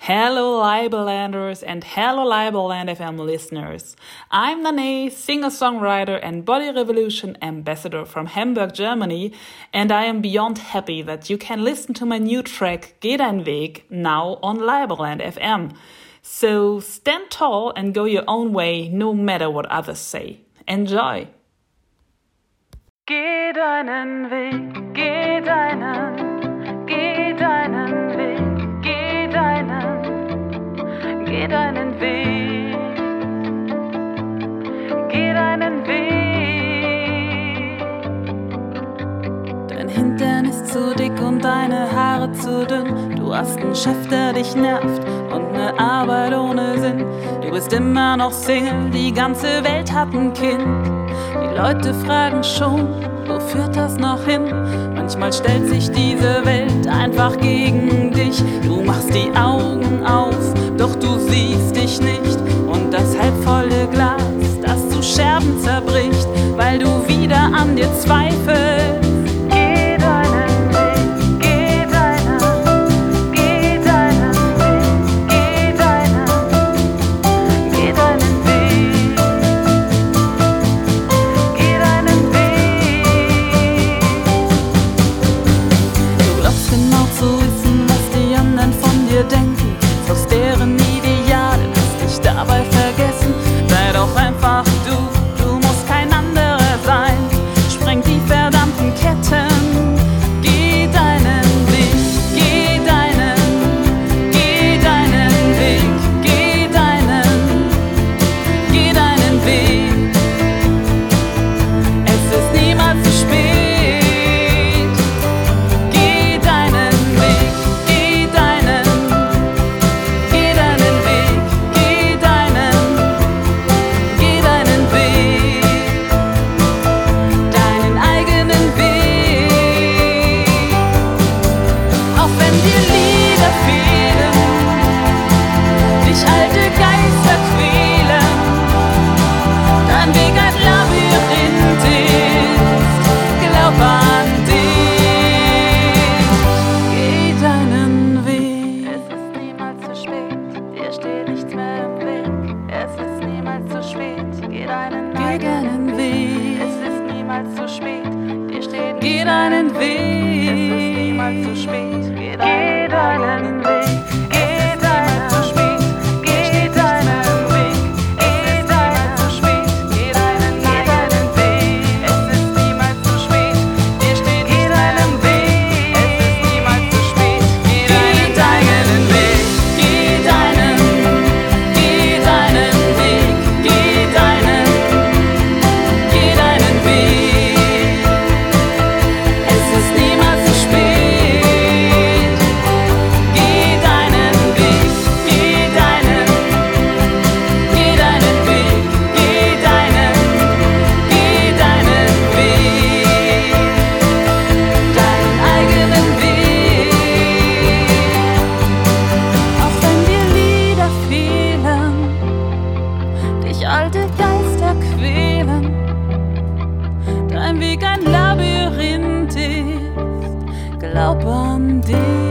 Hello Libellanders and hello Libelland FM listeners. I'm Nane, singer-songwriter and Body Revolution ambassador from Hamburg, Germany, and I am beyond happy that you can listen to my new track Geh dein Weg now on Libelland FM. So stand tall and go your own way no matter what others say. Enjoy! Geh deinen Weg, geh deinen, deinen, Weg, geh deinen Weg. Dein Hintern ist zu dick und deine Haare zu dünn. Du hast einen Chef, der dich nervt und eine Arbeit ohne Sinn. Du bist immer noch Single, die ganze Welt hat ein Kind. Die Leute fragen schon, wo führt das noch hin? Manchmal stellt sich diese Welt einfach gegen dich. Du machst die Augen You're gonna dein Weg ein Labyrinth ist, glaub an dich.